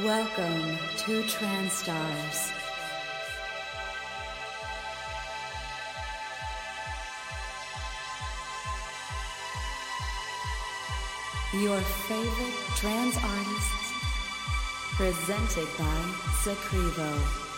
Welcome to Transtars. Your favorite trans artists, presented by Zakrivo.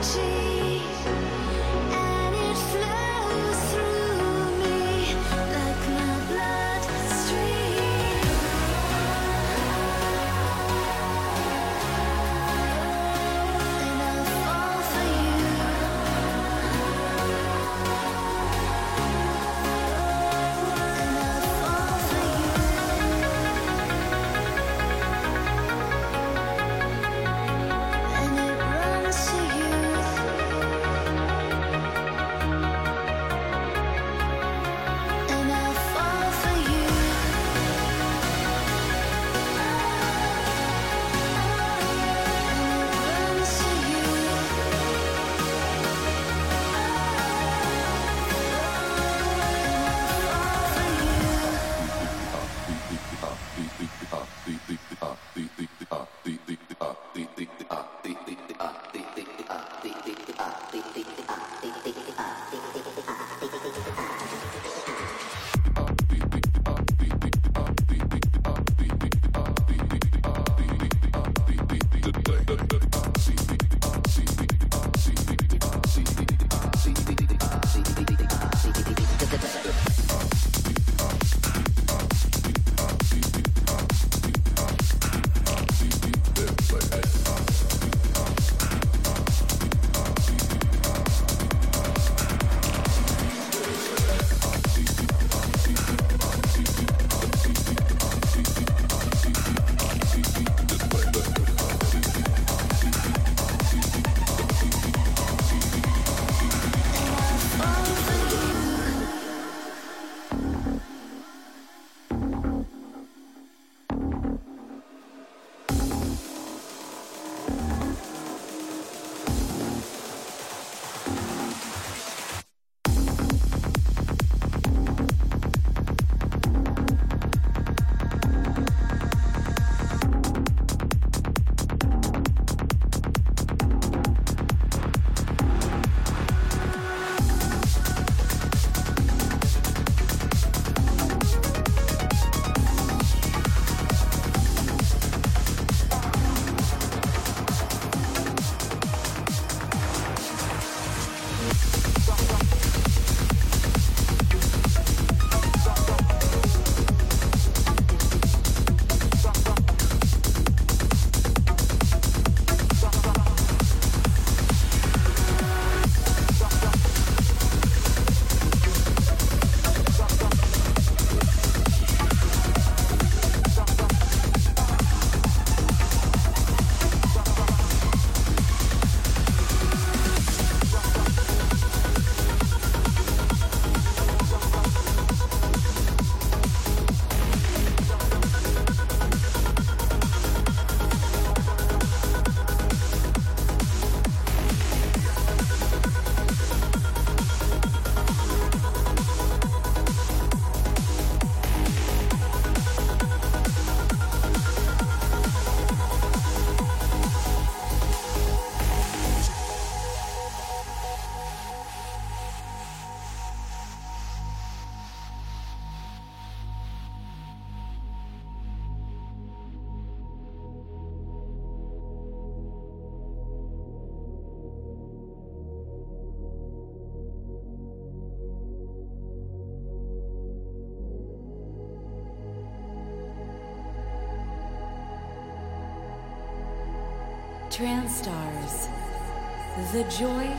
心。The joy